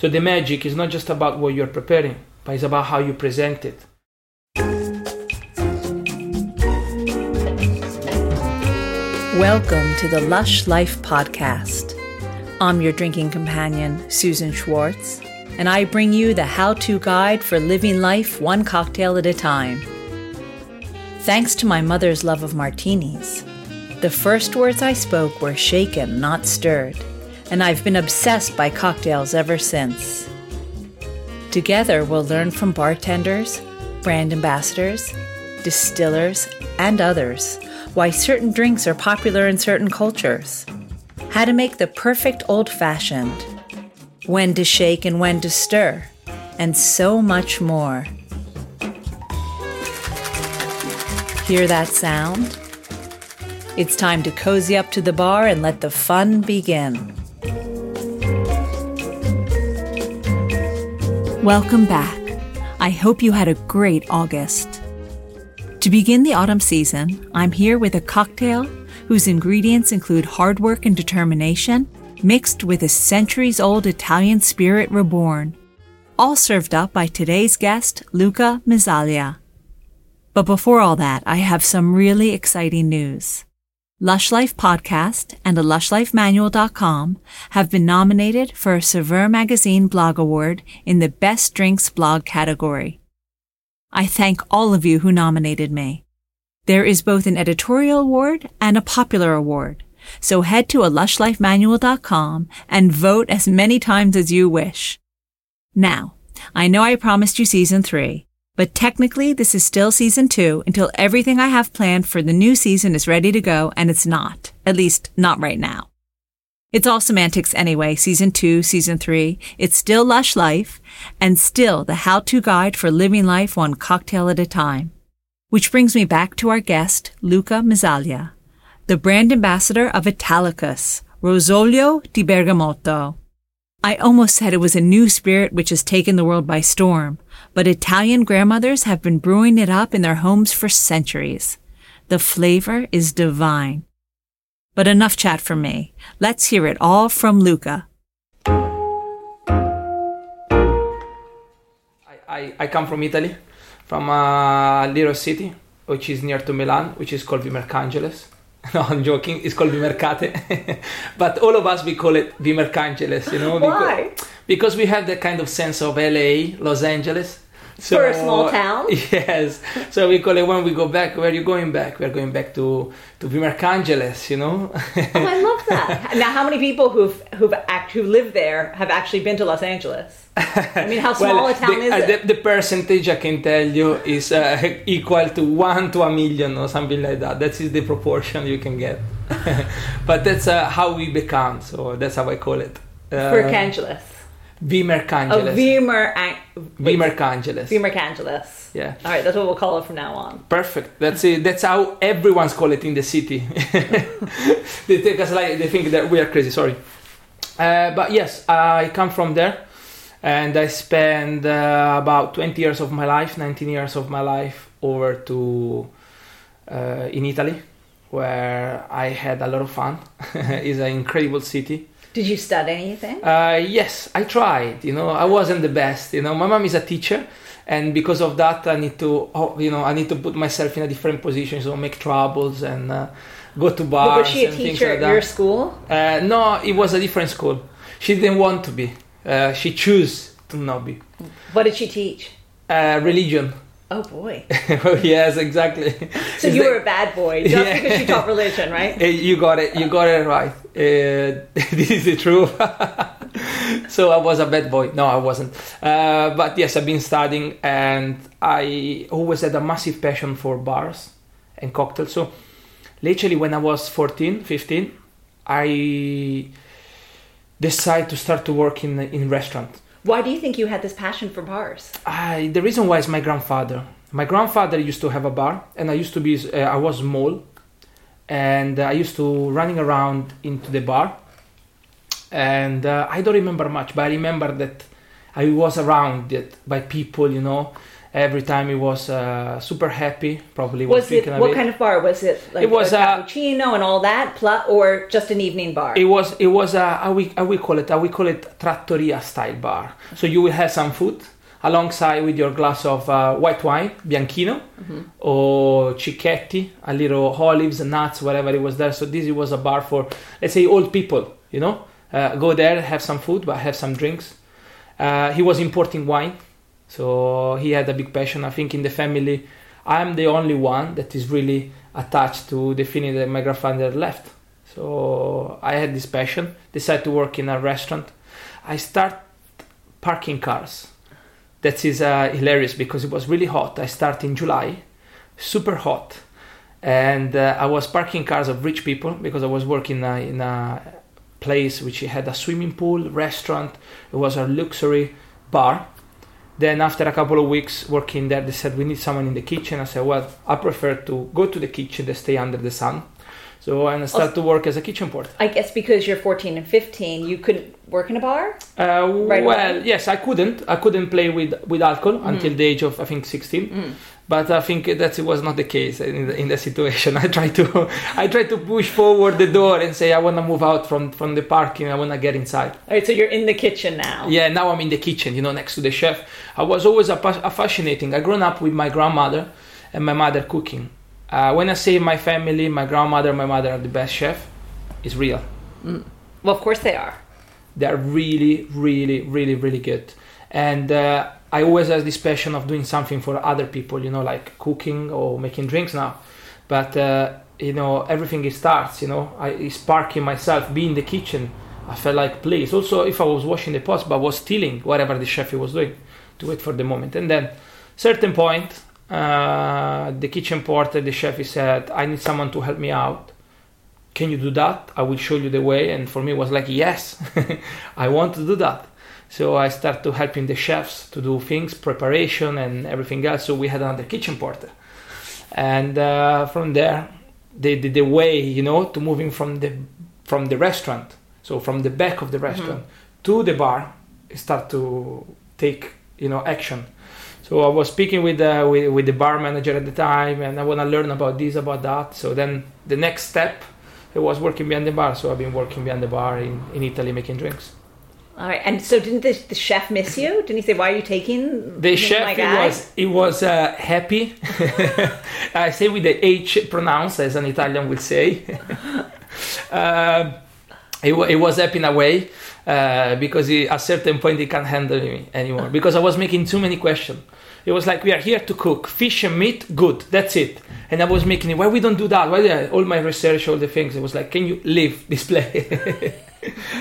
So the magic is not just about what you're preparing, but it's about how you present it. Welcome to the Lush Life Podcast. I'm your drinking companion, Susan Schwartz, and I bring you the how to guide for living life one cocktail at a time. Thanks to my mother's love of martinis, the first words I spoke were shaken, not stirred, and I've been obsessed by cocktails ever since. Together, we'll learn from bartenders, brand ambassadors, distillers, and others why certain drinks are popular in certain cultures, how to make the perfect old fashioned, when to shake and when to stir, and so much more. Hear that sound? It's time to cozy up to the bar and let the fun begin. Welcome back. I hope you had a great August. To begin the autumn season, I'm here with a cocktail whose ingredients include hard work and determination, mixed with a centuries old Italian spirit reborn, all served up by today's guest, Luca Mezzaglia. But before all that, I have some really exciting news. Lush Life Podcast and a LushLifeManual.com have been nominated for a Saveur Magazine Blog Award in the Best Drinks Blog category. I thank all of you who nominated me. There is both an editorial award and a popular award, so head to a lushlifemanual.com and vote as many times as you wish. Now, I know I promised you season three, but technically this is still season two until everything I have planned for the new season is ready to go, and it's not. At least, not right now. It's all semantics anyway, season two, season three. It's still Lush Life and still the how to guide for living life one cocktail at a time. Which brings me back to our guest, Luca Mezzaglia, the brand ambassador of Italicus, Rosolio di Bergamotto. I almost said it was a new spirit which has taken the world by storm, but Italian grandmothers have been brewing it up in their homes for centuries. The flavor is divine. But enough chat from me. Let's hear it all from Luca. I, I, I come from Italy, from a little city which is near to Milan, which is called Vimercangeles. No, I'm joking. It's called Vimercate, but all of us we call it Vimercangeles. You know, Why? Because, because we have that kind of sense of LA, Los Angeles. So, For a small town? Yes. So we call it when we go back. Where are you going back? We're going back to to Vimercangeles. You know. Oh, I love that. now, how many people who've who've act who live there have actually been to Los Angeles? I mean, how small a town the, is uh, it? The, the percentage I can tell you is uh, equal to one to a million or something like that. That is the proportion you can get. but that's uh, how we become. So that's how I call it. Uh, For Cangeles. Oh. Vimer. Vimercangeles. Vimercangeles. Yeah. All right, that's what we'll call it from now on. Perfect. That's it. That's how everyone's call it in the city. they take us like they think that we are crazy. Sorry. Uh, but yes, I come from there, and I spent uh, about 20 years of my life, 19 years of my life, over to uh, in Italy, where I had a lot of fun. it's an incredible city. Did you study anything? Uh, yes, I tried. You know, I wasn't the best. You know, my mom is a teacher, and because of that, I need to, oh, you know, I need to put myself in a different position, so make troubles and uh, go to bars. But was she a teacher like at your school? Uh, no, it was a different school. She didn't want to be. Uh, she chose to not be. What did she teach? Uh, religion. Oh boy! yes, exactly. So you were a bad boy just Yeah. because you taught religion, right? You got it. You got it right. Uh, this is the truth. so I was a bad boy. No, I wasn't. Uh, but yes, I've been studying, and I always had a massive passion for bars and cocktails. So literally, when I was 14, 15, I decided to start to work in in restaurant. Why do you think you had this passion for bars? I, the reason why is my grandfather. My grandfather used to have a bar, and I used to be. Uh, I was small, and I used to running around into the bar. And uh, I don't remember much, but I remember that I was around it by people, you know, Every time he was uh, super happy. Probably Was it thinking of what it. kind of bar was it? Like It was, a uh, cappuccino and all that, pl- or just an evening bar? It was it was a how we how we call it we call it trattoria style bar. So you will have some food alongside with your glass of uh, white wine, bianchino, or cicchetti, a little olives, nuts, whatever it was there. So this was a bar for let's say old people. You know, uh, go there, have some food, but have some drinks. Uh, he was importing wine, so he had a big passion. I think in the family, I'm the only one that is really attached to the feeling that my grandfather left. So I had this passion. Decided to work in a restaurant. I start parking cars. That is uh, hilarious because it was really hot. I start in July, super hot, and uh, I was parking cars of rich people because I was working uh, in a place which had a swimming pool, restaurant. It was a luxury bar. Then after a couple of weeks working there, they said we need someone in the kitchen. I said, well, I prefer to go to the kitchen than stay under the sun. So I started to work as a kitchen porter. I guess because you're 14 and 15, you couldn't work in a bar. Uh, Right well, away? yes, I couldn't. I couldn't play with with alcohol until the age of I think 16. But I think that it was not the case in the, in the situation. I tried to I tried to push forward the door and say I want to move out from from the parking. I want to get inside. All right, so you're in the kitchen now. Yeah, now I'm in the kitchen, you know, next to the chef. I was always a, a fascinating. I grown up with my grandmother and my mother cooking. Uh, when I say my family, my grandmother, my mother are the best chef, it's real. Well, of course they are. They're really, really, really, really good. And uh, I always have this passion of doing something for other people, you know, like cooking or making drinks now. But, uh, you know, everything it starts, you know, I sparking myself, be in the kitchen. I felt like, please. Also, if I was washing the pots, but I was stealing whatever the chef was doing to wait for the moment. And then, certain point, uh, the kitchen porter, the chef, he said, I need someone to help me out can you do that? I will show you the way. And for me, it was like, yes, I want to do that. So I started to helping the chefs to do things, preparation and everything else. So we had another kitchen porter. And uh, from there, the, the, the way, you know, to moving from the, from the restaurant, so from the back of the restaurant to the bar, start to take, you know, action. So I was speaking with, uh, with, with the bar manager at the time and I want to learn about this, about that. So then the next step, I was working behind the bar, so I've been working behind the bar in, in Italy making drinks. All right, and so didn't the, the chef miss you? Didn't he say, "Why are you taking The chef he guy?" was he was uh, happy. I say with the H pronounced, as an Italian will say. um, he, wa- he was happy in a way uh, because he, at a certain point he can't handle me anymore because I was making too many questions. It was like we are here to cook fish and meat, good, that's it. And I was making it. Why we don't do that? Why all my research, all the things? It was like, can you leave this place?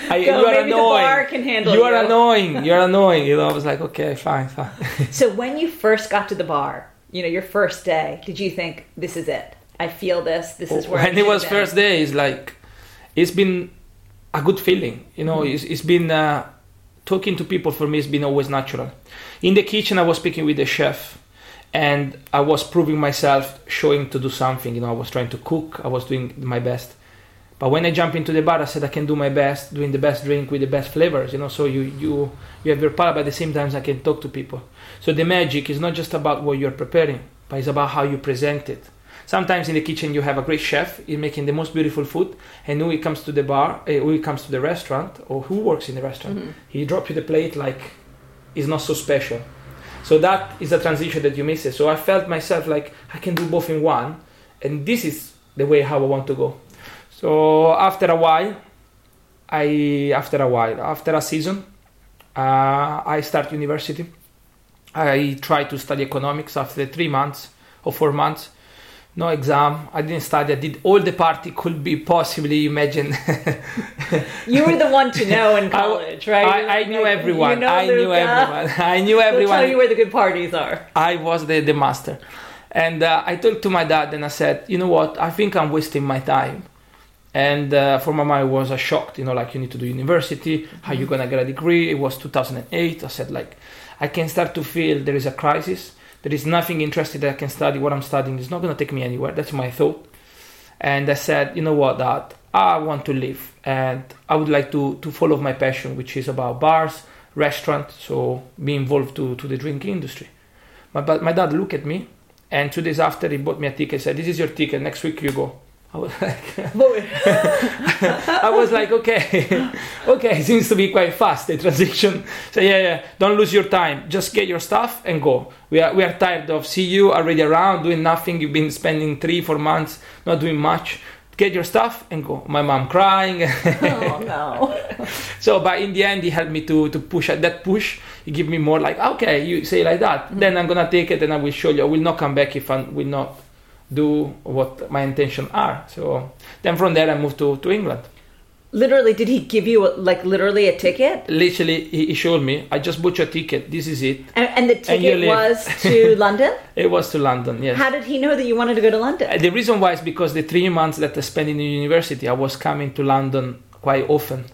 I, Go, you are annoying. bar can handle you are you. annoying. You're annoying. You know, I was like, okay, fine, fine. So when you first got to the bar, you know, your first day, did you think this is it? I feel this. This is where. I when it was been." first day, it's like it's been a good feeling. You know, Mm-hmm. it's, it's been uh, talking to people for me. It's been always natural. In the kitchen, I was speaking with the chef, and I was proving myself, showing to do something. You know, I was trying to cook. I was doing my best. But when I jump into the bar, I said I can do my best, doing the best drink with the best flavors. You know, so you you you have your palate, but at the same time, I can talk to people. So the magic is not just about what you're preparing, but it's about how you present it. Sometimes in the kitchen you have a great chef, he's making the most beautiful food, and who he comes to the bar, uh, who he comes to the restaurant, or who works in the restaurant, he drop you the plate like it's not so special. So that is a transition that you miss it. So I felt myself like I can do both in one, and this is the way how I want to go. So after a while, I after a while, after a season, uh, I start university. I try to study economics after three months or four months. No exam. I didn't study. I did all the party could be possibly imagine. You were the one to know in college, right? I, You're I like, knew everyone. You know I knew everyone. I knew everyone. tell you where the good parties are. I was the, the master. And uh, I talked to my dad and I said, you know what, I think I'm wasting my time. And uh, for my mom, it was a shock, you know, like you need to do university, how you gonna get a degree? It was 2008. I said, like, I can start to feel there is a crisis. There is nothing interesting that I can study. What I'm studying is not gonna take me anywhere. That's my thought. And I said, you know what, dad, I want to live and I would like to, to follow my passion, which is about bars, restaurants, so be involved to, to the drinking industry. My, but my dad looked at me, and two days after, he bought me a ticket. Said, "This is your ticket. Next week you go." I was like, I was like, okay, okay, seems to be quite fast the transition. So yeah, yeah, don't lose your time. Just get your stuff and go. We are we are tired of see you already around doing nothing. You've been spending three, four months not doing much. Get your stuff and go. My mom crying. oh no. so, but in the end, he helped me to to push at that push. He give me more like, okay, you say like that. Mm-hmm. Then I'm gonna take it and I will show you. I will not come back if I will not do what my intention are. So then from there I moved to, to England. Literally, did he give you like literally a ticket? Literally, he showed me. I just bought your ticket. This is it. And, and the ticket and was to London. It was to London. Yes. How did he know that you wanted to go to London? Uh, the reason why is because the three months that I spent in the university, I was coming to London quite often.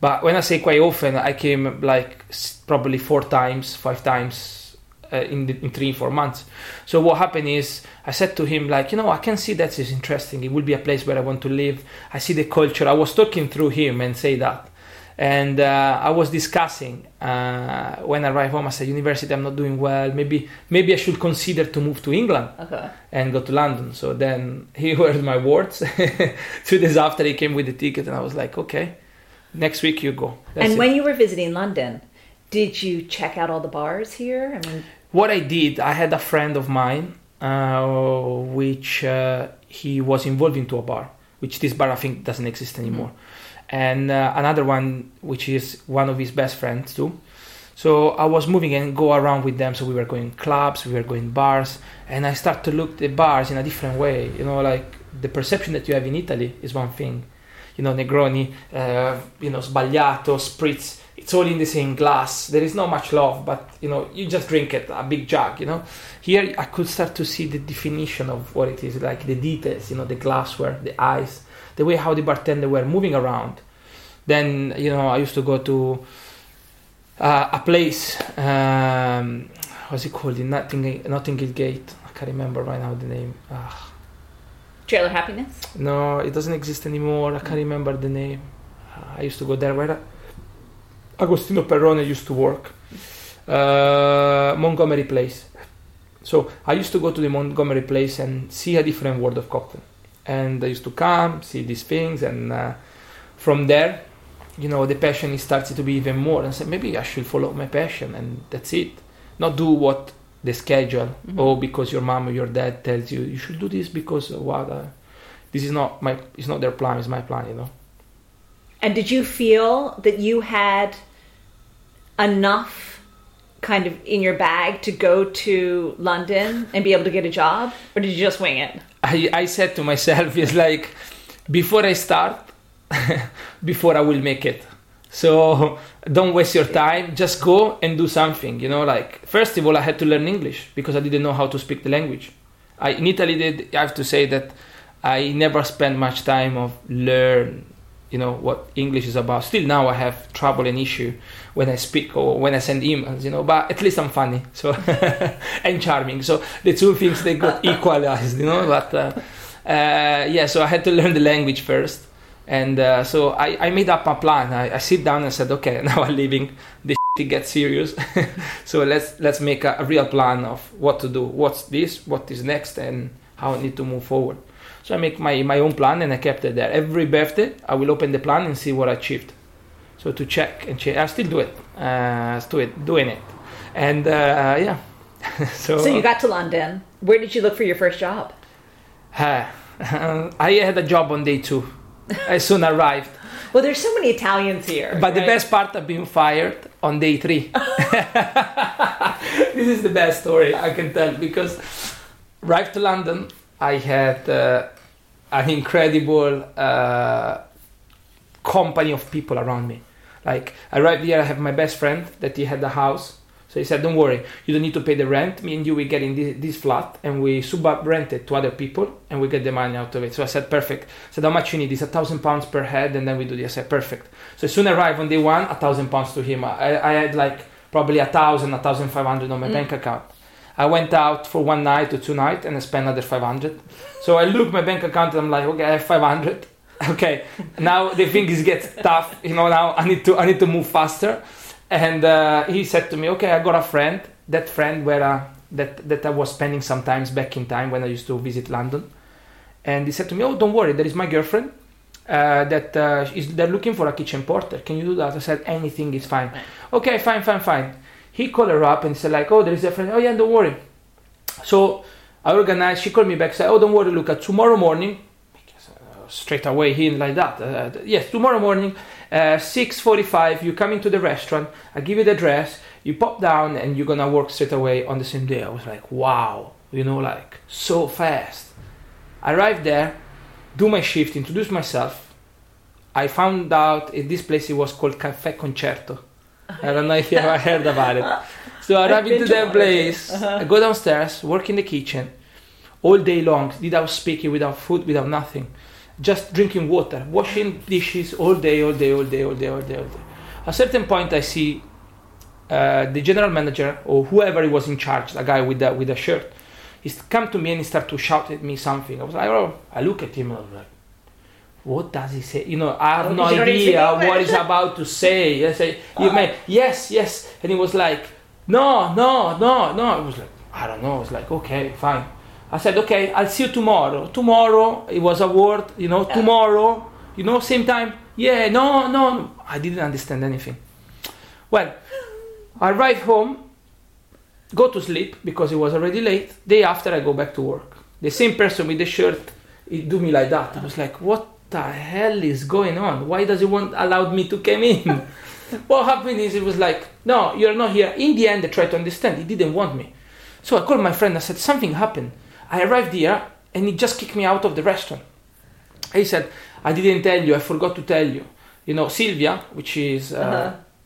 But when I say quite often, I came like probably four times, five times uh, in, the, in three four months. So what happened is i said to him like you know i can see that is interesting. It will be a place where i want to live. I see the culture. I was talking through him and say that. And uh, i was discussing uh, when i arrived home i said university i'm not doing well. Maybe maybe i should consider to move to england okay. and go to london. So then he heard my words. Two days after he came with the ticket and i was like okay next week you go. That's and when it. you were visiting london did you check out all the bars here? I mean what I did, I had a friend of mine, uh, which uh, he was involved into a bar, which this bar I think doesn't exist anymore, mm-hmm. and uh, another one which is one of his best friends too. So I was moving and go around with them. So we were going clubs, we were going bars, and I start to look the bars in a different way. You know, like the perception that you have in Italy is one thing. You know, Negroni, uh, you know, sbagliato, spritz it's all in the same glass. There is not much love, but you know, you just drink it, a big jug, you know. Here I could start to see the definition of what it is, like the details, you know, the glassware, the ice, the way how the bartender were moving around. Then, you know, I used to go to uh, a place, um, what's it called, in Notting- Notting Gate. I can't remember right now the name. Ugh. Trailer Happiness? No, it doesn't exist anymore. I can't remember the name. I used to go there where Agostino Perrone used to work. Uh, Montgomery Place. So I used to go to the Montgomery Place and see a different world of cocktail. And I used to come, see these things, and uh, from there, you know, the passion starts to be even more. And say, maybe I should follow my passion, and that's it. Not do what the schedule, mm-hmm. or because your mom or your dad tells you you should do this because what. Uh, this is not my. It's not their plan. It's my plan. You know. And did you feel that you had enough kind of in your bag to go to London and be able to get a job, or did you just wing it? I, I said to myself, it's like before I start, before I will make it. So don't waste your time. Just go and do something. You know, like first of all, I had to learn English because I didn't know how to speak the language. I in Italy did. I have to say that I never spent much time of learn you know what English is about. Still now I have trouble and issue when I speak or when I send emails, you know. But at least I'm funny, so and charming. So the two things they got equalized, you know. But uh, uh, yeah, so I had to learn the language first, and uh, so I, I, made up a plan. I, I, sit down and said, okay, now I'm leaving. This shit gets serious, so let's let's make a, a real plan of what to do. What's this? What is next? And how I need to move forward. So I make my, my own plan and I kept it there. Every birthday, I will open the plan and see what I achieved. So to check and check, I still do it. Uh, still doing it, and uh, yeah. so. So you got to London. Where did you look for your first job? Uh, I had a job on day two. I soon arrived. Well, there's so many Italians here. But right? the best part of being fired on day three. this is the best story I can tell because arrived to London, I had uh, an incredible uh, company of people around me. Like I arrived here, I have my best friend that he had a house. So he said, "Don't worry, you don't need to pay the rent. Me and you, we get in this, this flat, and we sub rent it to other people, and we get the money out of it." So I said, "Perfect." I said, "How much you need?" It's a thousand pounds per head, and then we do this. I said, "Perfect." So as soon I arrived on day one, a thousand pounds to him. I, I had like probably a thousand, a thousand five hundred on my mm. bank account. I went out for one night or two nights and I spent another 500. So I look my bank account and I'm like, okay, I have 500. Okay, now the thing is gets tough. You know, now I need to I need to move faster. And uh, he said to me, okay, I got a friend. That friend where a that that I was spending sometimes back in time when I used to visit London, and he said to me, "Oh, don't worry, there is my girlfriend." Uh, that uh, is, they're looking for a kitchen porter. Can you do that? I said anything is fine. Okay, fine, fine, fine. He called her up and said like, oh, there is a friend. Oh yeah, don't worry. So I organized. She called me back. Said, oh, don't worry, Luca. Tomorrow morning, straight away in like that. Uh, yes, tomorrow morning, uh, six forty-five. You come into the restaurant. I give you the address. You pop down and you're gonna work straight away on the same day. I was like, wow, you know, like so fast. I arrived there do my shift, introduce myself. I found out in this place it was called Caffè Concerto. I don't know if you ever heard about it. So I arrived into their place, uh-huh. I go downstairs, work in the kitchen all day long, without speaking, without food, without nothing. Just drinking water, washing dishes all day, all day, all day, all day, all day, all day. At a certain point, I see uh, the general manager or whoever was in charge, the guy with the, with the shirt, he come to me and he start to shout at me something. I was like, oh, I look at him and I was like, what does he say? You know, I have oh, no idea what he's about to say. I say, you uh, may, yes, yes. And he was like, no, no, no, no. I was like, I don't know. I was like, okay, fine. I said, okay, I'll see you tomorrow. Tomorrow, it was a word, you know, tomorrow, you know, same time. Yeah, no, no. no. I didn't understand anything. Well, I arrived home go to sleep because it was already late. Day after, I go back to work. The same person with the shirt, he do me like that. I was like, what the hell is going on? Why does he want allowed me to come in? what happened is it was like, no, you're not here. In the end, they tried to understand. He didn't want me. So I called my friend. I said, something happened. I arrived here and he just kicked me out of the restaurant. He said, I didn't tell you. I forgot to tell you. You know, Sylvia, which is uh,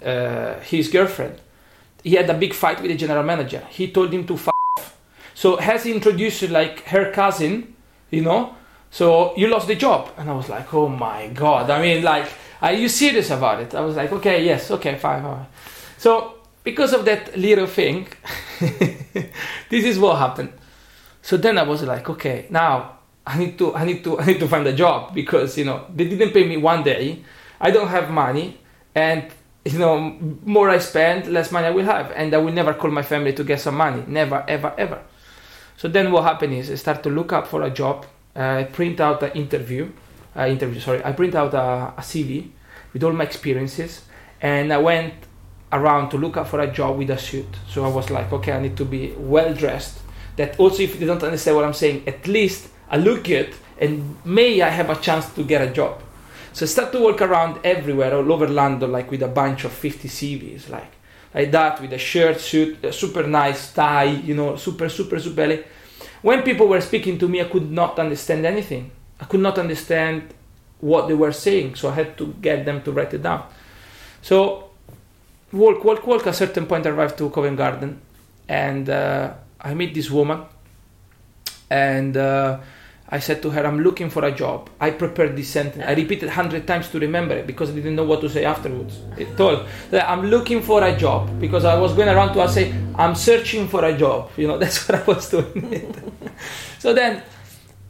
uh-huh. uh, his girlfriend, he had a big fight with the general manager. He told him to f off. So has he introduced like her cousin, you know? So you lost the job. And I was like, oh my god. I mean, like, are you serious about it? I was like, okay, yes, okay, fine. fine. So because of that little thing, this is what happened. So then I was like, okay, now I need to, I need to, I need to find a job because you know they didn't pay me one day. I don't have money, and you know, more I spend, less money I will have, and I will never call my family to get some money. Never, ever, ever. So then what happened is I start to look up for a job. Uh, I print out an interview, uh, interview. Sorry, I print out a, a CV with all my experiences, and I went around to look for a job with a suit. So I was like, okay, I need to be well dressed. That also, if they don't understand what I'm saying, at least I look good, and may I have a chance to get a job. So I start to walk around everywhere, all over London, like with a bunch of 50 CVs, like like that, with a shirt, suit, a super nice tie, you know, super, super, super. When people were speaking to me, I could not understand anything. I could not understand what they were saying, so I had to get them to write it down. So walk, walk, walk. At a certain point, I arrived to Covent Garden, and uh, I meet this woman, and. Uh, I said to her, I'm looking for a job. I prepared this sentence. I repeated hundred times to remember it because I didn't know what to say afterwards. It told I'm looking for a job because I was going around to I say, I'm searching for a job. You know, that's what I was doing. so then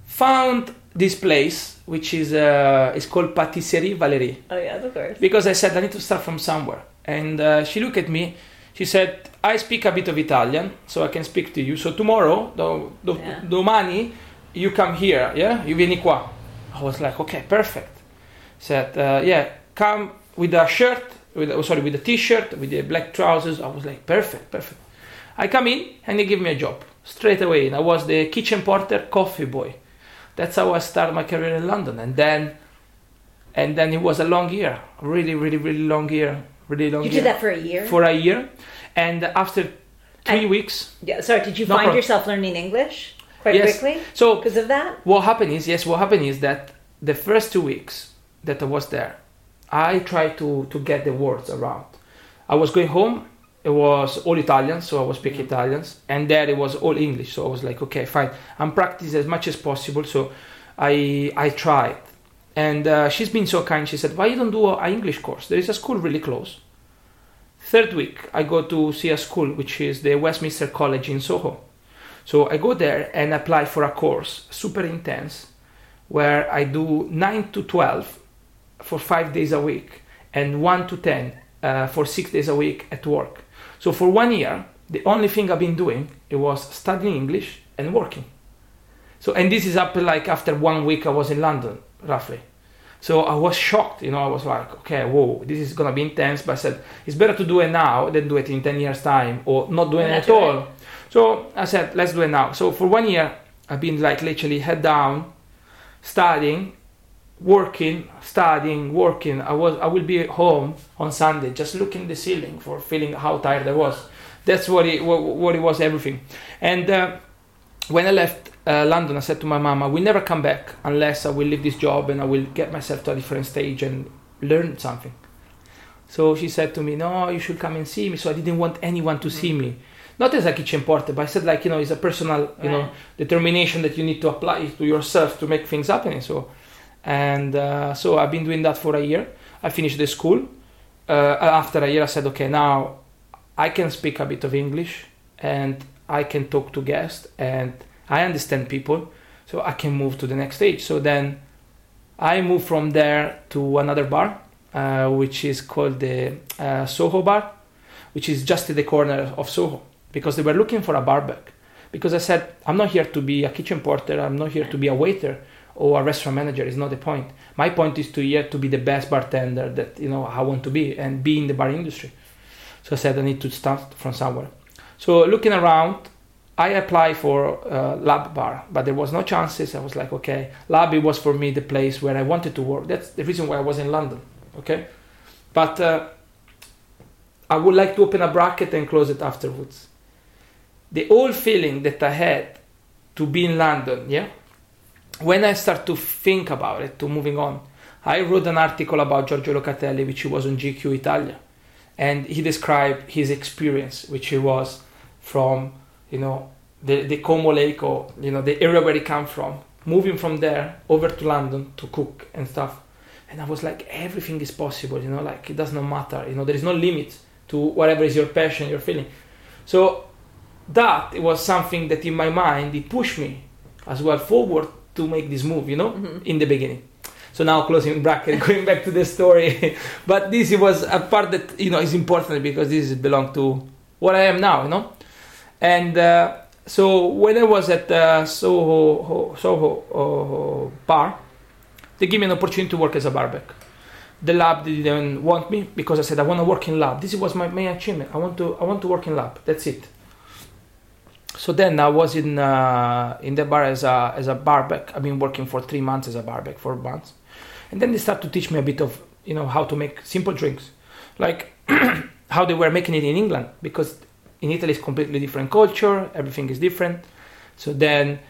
found this place which is uh, is called Patisserie Valerie. Oh yeah, of course. Because I said I need to start from somewhere, and uh, she looked at me. She said, "I speak a bit of Italian, so I can speak to you. So tomorrow, do, do, yeah. domani, you come here, yeah? You vieni qua. I was like, okay, perfect. Said, uh, yeah, come with a shirt, with oh, sorry, with a t-shirt, with the black trousers. I was like, perfect, perfect. I come in and they give me a job straight away. And I was the kitchen porter, coffee boy. That's how I started my career in London. And then, and then it was a long year, really, really, really long year, really long. You year. did that for a year. For a year, and after three and, weeks. Yeah. Sorry. Did you no find problem. yourself learning English? quite yes. quickly. So because of that, what happened is yes, what happened is that the first two weeks that I was there, I tried to to get the words around. I was going home. It was all Italian, so I was speaking mm-hmm. Italian, and there it was all English. So I was like, okay, fine. I'm practicing as much as possible. So I I tried, and uh, she's been so kind. She said, why you don't do an English course? There is a school really close. Third week, I go to see a school, which is the Westminster College in Soho. So I go there and apply for a course, super intense, where I do 9 to 12 for five days a week and 1 to 10 uh, for six days a week at work. So for one year, the only thing I've been doing it was studying English and working. So and this is up like after one week I was in London roughly. So I was shocked, you know. I was like, okay, whoa, this is gonna be intense. But I said it's better to do it now than do it in ten years time or not doing it at all. So I said, let's do it now. So for one year I've been like literally head down, studying, working, studying, working. I was I will be home on Sunday just looking the ceiling for feeling how tired I was. That's what it what, what it was everything. And uh, when I left uh, London, I said to my mom, I will never come back unless I will leave this job and I will get myself to a different stage and learn something. So she said to me, No, you should come and see me. So I didn't want anyone to see me. Not as a kitchen porter, but I said like, you know, it's a personal, you know, determination that you need to apply to yourself to make things happen. So and uh, so I've been doing that for a year. I finished the school. Uh, after a year, I said, okay, now I can speak a bit of English and I can talk to guests and I understand people, so I can move to the next stage. So then I moved from there to another bar, uh, which is called the uh, Soho Bar, which is just at the corner of Soho, because they were looking for a barback. Because I said, I'm not here to be a kitchen porter, I'm not here to be a waiter or a restaurant manager is not the point. My point is to here to be the best bartender that you know I want to be and be in the bar industry. So I said I need to start from somewhere. So looking around, I applied for uh, Lab Bar, but there was no chances. I was like, okay, Lab was for me the place where I wanted to work. That's the reason why I was in London. Okay, but uh, I would like to open a bracket and close it afterwards. The old feeling that I had to be in London, yeah, when I start to think about it, to moving on, I wrote an article about Giorgio Locatelli, which he was on GQ Italia, and he described his experience, which he was from, you know, the, the Como Lake or, you know, the area where he came from, moving from there over to London to cook and stuff. And I was like, everything is possible, you know, like it does not matter, you know, there is no limit to whatever is your passion, your feeling. So that was something that in my mind, it pushed me as well forward to make this move, you know, mm-hmm. in the beginning. So now closing bracket, going back to the story, but this was a part that you know is important because this belong to what I am now, you know, and uh, so when I was at uh, Soho Soho uh, bar, they gave me an opportunity to work as a barback. The lab didn't want me because I said I want to work in lab. This was my main achievement. I want to I want to work in lab. That's it so then I was in uh, in the bar as a as a barback. I've been working for three months as a barback, four months, and then they start to teach me a bit of you know how to make simple drinks, like how they were making it in England because in Italy it's completely different culture, everything is different. So then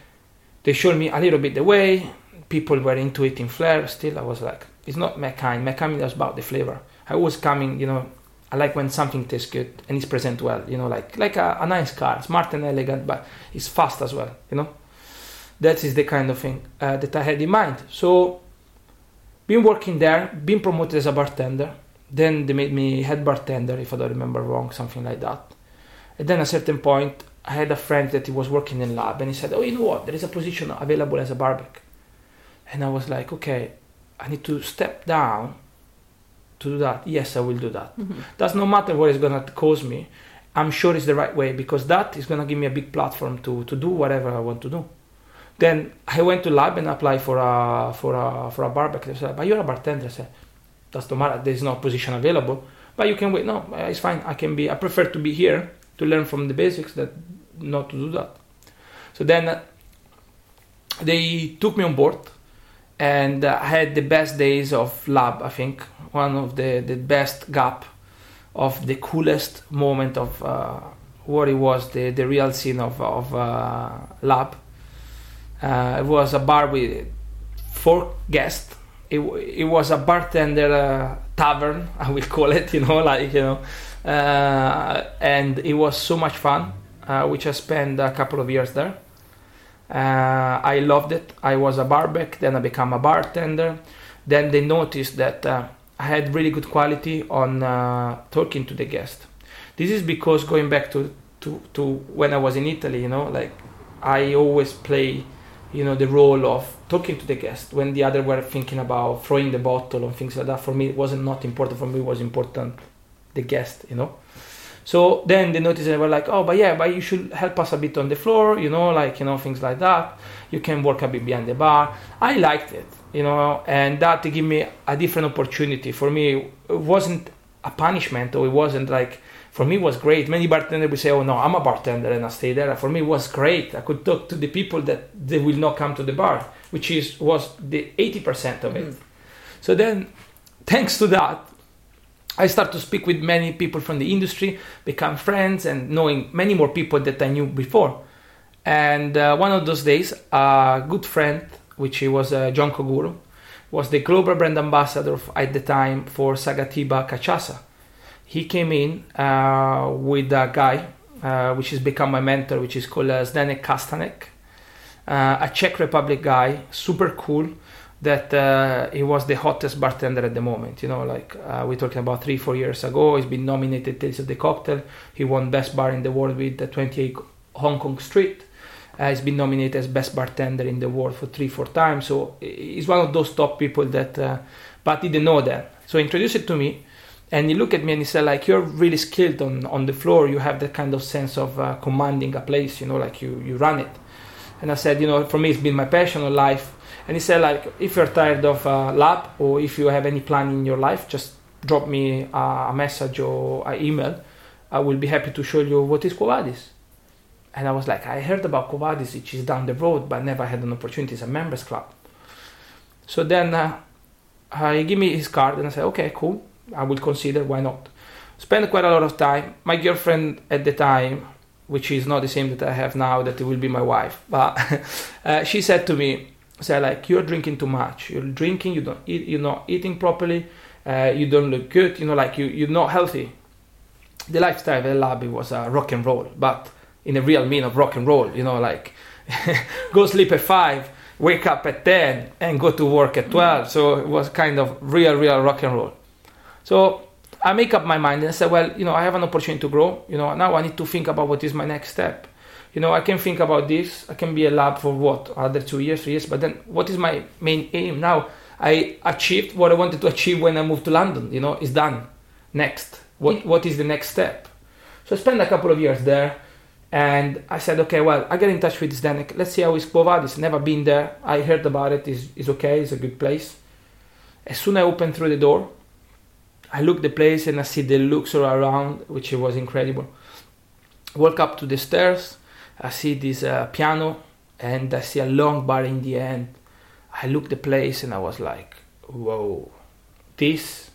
they showed me a little bit the way. People were into it in flair. Still, I was like, it's not my kind. My kind is about the flavor. I was coming, you know, I like when something tastes good and is present well. You know, like like a, a, nice car, smart and elegant, but it's fast as well. You know, that is the kind of thing uh, that I had in mind. So, been working there, been promoted as a bartender. Then they made me head bartender, if I don't remember wrong, something like that. And then at a certain point, I had a friend that he was working in lab, and he said, "Oh, you know what? There is a position available as a barback." And I was like, "Okay, I need to step down to do that, yes, I will do that. Mm-hmm. Does not matter what it's gonna cause me. I'm sure it's the right way because that is gonna give me a big platform to to do whatever I want to do. Then I went to lab and applied for a for a for a barback. They said, "But you're a bartender." I said, "Does not matter. There's no position available, but you can wait." No, it's fine. I can be. I prefer to be here to learn from the basics that not to do that. So then uh, they took me on board and uh, I had the best days of lab. I think one of the the best gap of the coolest moment of uh, what it was the the real scene of of uh, lab. Uh, it was a bar with four guests. It, it was a bartender uh, tavern, I will call it. You know, like you know, uh, and it was so much fun. which I spent a couple of years there uh, I loved it. I was a barback, then I became a bartender. Then they noticed that uh, had really good quality on uh, talking to the guest. This is because going back to, to, to when I was in Italy, you know, like I always play, you know, the role of talking to the guest when the other were thinking about throwing the bottle and things like that. For me, it wasn't not important. For me, it was important the guest, you know. So then they noticed they were like, oh, but yeah, but you should help us a bit on the floor, you know, like you know things like that. You can work a bit behind the bar. I liked it, you know, and that gave me a different opportunity. For me, it wasn't a punishment, or it wasn't like for me it was great. Many bartenders would say, "Oh no, I'm a bartender and I stay there." For me, it was great. I could talk to the people that they will not come to the bar, which is was the eighty percent of it. Mm. So then, thanks to that, I start to speak with many people from the industry, become friends, and knowing many more people that I knew before. And uh, one of those days, a good friend, which he was uh, John Koguro, was the global brand ambassador at the time for Sagatiba Cachaça. He came in uh, with a guy, uh, which has become my mentor, which is called uh, Zdenek Kastanek, uh, a Czech Republic guy, super cool, that uh, he was the hottest bartender at the moment. You know, like we're talking about three, four years ago. He's been nominated Tales of the Cocktail. He won Best Bar in the World with the 28 Hong Kong Street. Uh, he's been nominated as Best Bartender in the world for three, four times. So he's one of those top people that, uh, but he didn't know that. So he introduced it to me. And he looked at me and he said, like, you're really skilled on, on the floor. You have that kind of sense of uh, commanding a place, you know, like you, you run it. And I said, you know, for me, it's been my passion of life and he said like if you're tired of a lab or if you have any plan in your life just drop me a, message or an email i will be happy to show you what is Quo Vadis and i was like i heard about Vadis which is down the road but never had an opportunity as a members club. So then uh, he gave me his card and i said okay cool. I will consider why not? Spent quite a lot of time. My girlfriend at the time which is not the same that i have now that will be my wife but uh, she said to me said like you're drinking too much. You're drinking you don't eat you're not eating properly. Uh, you don't look good. You know like you, you're not healthy. The lifestyle El Labi was uh, rock and roll. But in a real mean of rock and roll you know like go sleep at 5 wake up at 10 and go to work at 12 so it was kind of real real rock and roll so i make up my mind and I said well you know i have an opportunity to grow you know now i need to think about what is my next step you know, I can think about this. I can be a lab for what other two years, three years. But then, what is my main aim now? I achieved what I wanted to achieve when I moved to London. You know, it's done. Next, what what is the next step? So I spent a couple of years there, and I said, okay, well, I get in touch with Zdenek. Let's see how is Quo Vadis. Never been there. I heard about it. Is is okay. It's a good place. As soon as I open through the door, I look the place and I see the looks all around, which was incredible. Walk up to the stairs I see this uh, piano and I see a long bar in the end. I look the place and I was like, whoa, this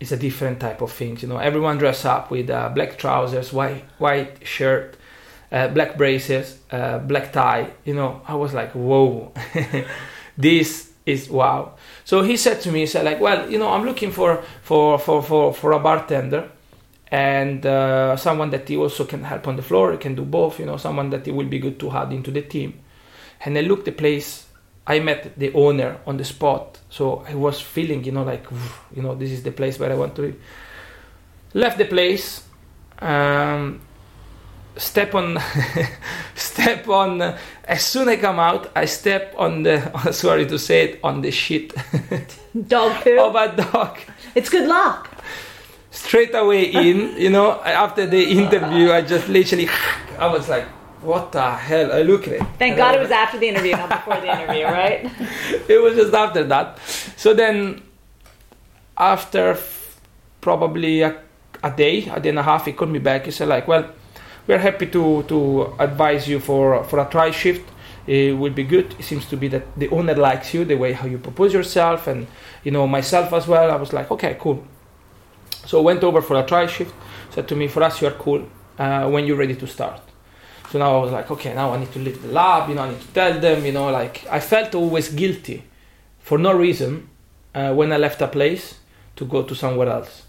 is a different type of thing. You know, everyone dress up with uh, black trousers, white white shirt, uh, black braces, uh, black tie. You know, I was like, whoa, this is wow. So he said to me, he said like, well, you know, I'm looking for for for for, for a bartender and uh, someone that he also can help on the floor, he can do both, you know, someone that he will be good to add into the team. And I looked the place, I met the owner on the spot, so I was feeling, you know, like, you know, this is the place where I want to be. Left the place, um, step on, step on. As soon as I come out, I step on the. Sorry to say it, on the shit. Dog poo of a dog. It's good luck straight away in, you know, after the interview, I just literally, I was like, what the hell? I look at it. Thank God it was after the interview, not before the interview, right? it was just after that. So then, after probably a, a day, a day and a half, he called me back. He said, like, well, we're happy to, to advise you for, for a try shift. It will be good. It seems to be that the owner likes you, the way how you propose yourself, and you know myself as well. I was like, okay, cool. So went over for a try shift. Said to me, for us, you are cool uh, when you're ready to start. So now I was like, okay, now I need to leave the lab. You know, I need to tell them. You know, like I felt always guilty for no reason uh, when I left a place to go to somewhere else.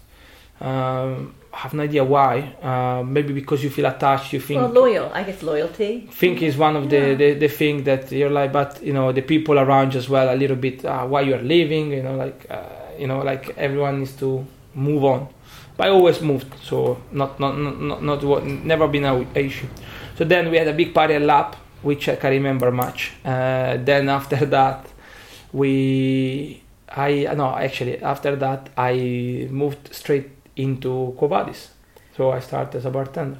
Um, have no idea why. Uh, maybe because you feel attached. You think well, loyal. I guess loyalty. Think is one of yeah. the, the the thing that you're like, but you know the people around you as well. A little bit uh, why you're leaving. You know, like uh, you know, like everyone needs to move on. But I always moved, so not not not, not, not never been an issue. So then we had a big party at lab, which I can't remember much. Uh, then after that, we I no actually after that I moved straight into Quo So I started as a bartender.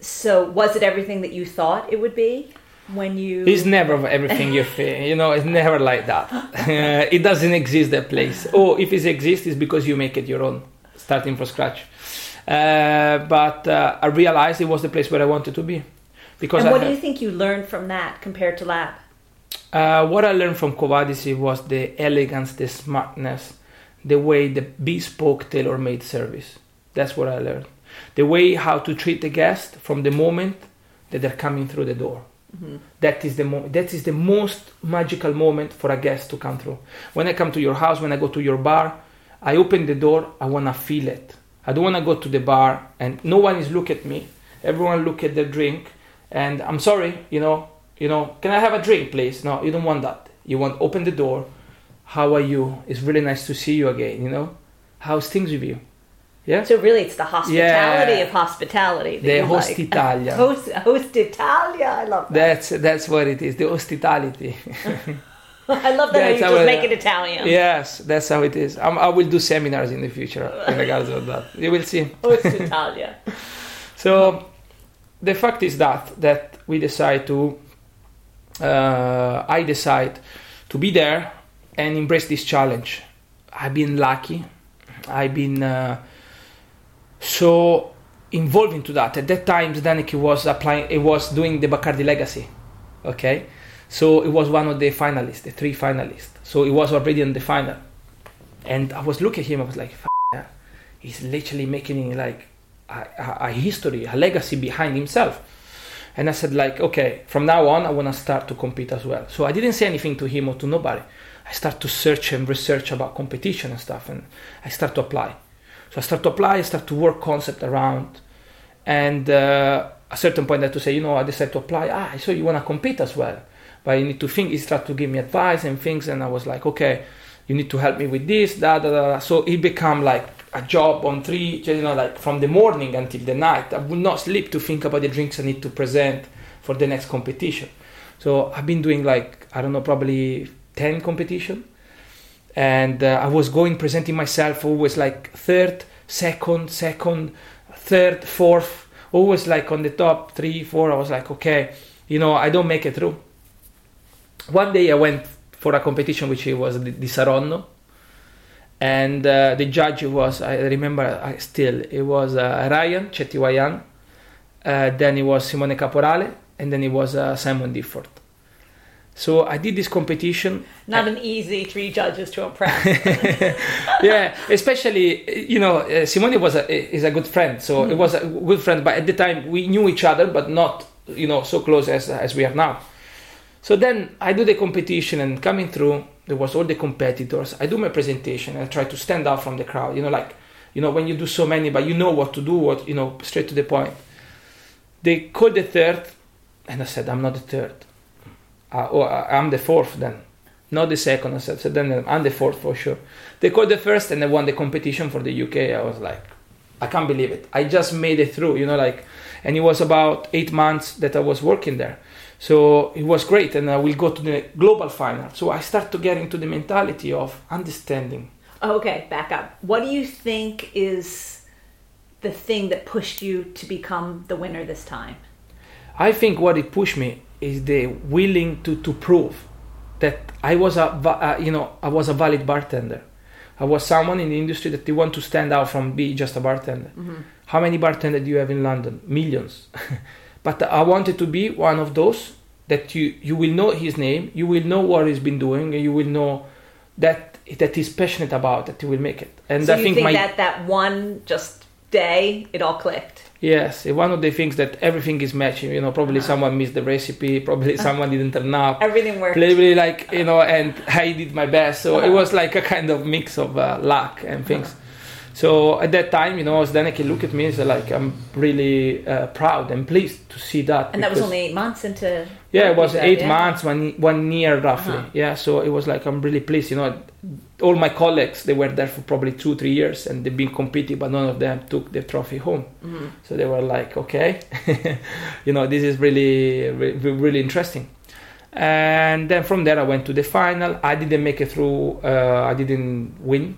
So was it everything that you thought it would be when you? It's never everything you feel. You know, it's never like that. Uh, it doesn't exist that place. Or if it exists, it's because you make it your own, starting from scratch. Uh, but uh, I realized it was the place where I wanted to be. Because and what do you think you learned from that compared to lab? Uh, what I learned from Quo Vadis was the elegance, the smartness, the way the bespoke tailor-made service. That's what I learned. The way how to treat the guest from the moment that they're coming through the door. Mm-hmm. That is the mo- that is the most magical moment for a guest to come through. When I come to your house, when I go to your bar, I open the door. I wanna feel it. I don't wanna go to the bar and no one is look at me. Everyone look at their drink, and I'm sorry, you know, you know, can I have a drink, please? No, you don't want that. You want open the door. How are you? It's really nice to see you again. You know, how's things with you? Yeah. So really, it's the hospitality Yeah. of hospitality. The you like. hostitalia. Host, hostitalia. I love that. That's that's what it is. The hospitality. I love that how you just make it Italian. yes, that's how it is. I will do seminars in the future in regards of that. You will see. Hostitalia. So the fact is that that we decide to, uh, I decide to be there and embrace this challenge. I've been lucky. I've been uh, so involved into that. At that time, Zdenek was applying. It was doing the Bacardi Legacy. Okay, so it was one of the finalists, the three finalists. So it was already in the final, and I was looking at him. I was like, "F- yeah. he's literally making like a, a, a history, a legacy behind himself. And I said, like, okay, from now on, I want to start to compete as well. So I didn't say anything to him or to nobody. I start to search and research about competition and stuff, and I start to apply. So I start to apply, I start to work concept around, and uh, a certain point I had to say, you know, I decided to apply. Ah, so you want to compete as well, but you need to think. He started to give me advice and things, and I was like, okay, you need to help me with this, da da. da. So it become like a job on three, you know, like from the morning until the night. I would not sleep to think about the drinks I need to present for the next competition. So I've been doing like I don't know, probably ten competition, and uh, I was going presenting myself always like third, second, second, third, fourth, always like on the top three, four. I was like, okay, you know, I don't make it through. One day I went for a competition which was the, the Saronno, and uh, the judge was I remember I still it was uh, Ryan Chetiyawardana, uh, then it was Simone Caporale, and then it was uh, Simon Difford. So I did this competition. Not an easy three judges to impress. yeah, especially you know uh, Simone was a, is a good friend, so it was a good friend. But at the time we knew each other, but not you know so close as as we are now. So then I do the competition and coming through, there was all the competitors. I do my presentation and I try to stand out from the crowd. You know, like you know when you do so many, but you know what to do, what you know, straight to the point. They called the third, and I said, I'm not the third. Uh, or uh, I'm the fourth then, not the second. I said, so then I'm the fourth for sure. They called the first, and I won the competition for the UK. I was like, I can't believe it. I just made it through. You know, like, and it was about eight months that I was working there. So it was great, and I will go to the global final. So I start to get into the mentality of understanding. okay, back up. What do you think is the thing that pushed you to become the winner this time? I think what it pushed me is the willing to, to prove that I was a uh, you know I was a valid bartender. I was someone in the industry that they want to stand out from be just a bartender. How many bartenders do you have in London? Millions. but I wanted to be one of those that you you will know his name, you will know what he's been doing, and you will know that that he's passionate about that he will make it. And So I think, think my that that one just day it all clicked? Yes, one of the things that everything is matching. You know, probably uh-huh. someone missed the recipe, probably uh-huh. someone didn't turn up. Everything worked. Probably like you uh-huh. know, and I did my best. So it was like a kind of mix of uh, luck and things. So at that time, you know, Zdenek looked at me and said, like, I'm really uh, proud and pleased to see that. And that was only eight months into. yeah, it was said, eight yeah? months, one one year roughly. Uh-huh. Yeah, so it was like I'm really pleased. You know, all my colleagues they were there for probably two three years and they've been competing, but none of them took the trophy home. Mm-hmm. So they were like, okay, you know, this is really really, really interesting. And then from there, I went to the final. I didn't make it through. Uh, I didn't win.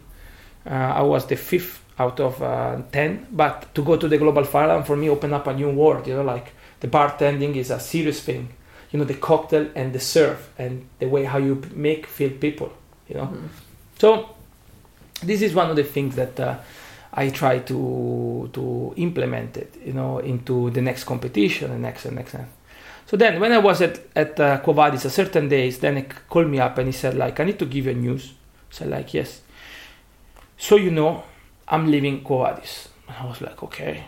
Uh, I was the fifth out of uh, 10 but to go to the global fireland for me opened up a new world you know like the bartending is a serious thing. You know the cocktail and the serve and the way how you make feel people you know? Mm-hmm. so this is one of the things that uh, I try to to implement it you know into the next competition and next and next and so then when I was at at uh, Quo a certain days then he called me up and he said like I need to give you news. I said like yes so you know I'm leaving Quo Vadis and I was like okay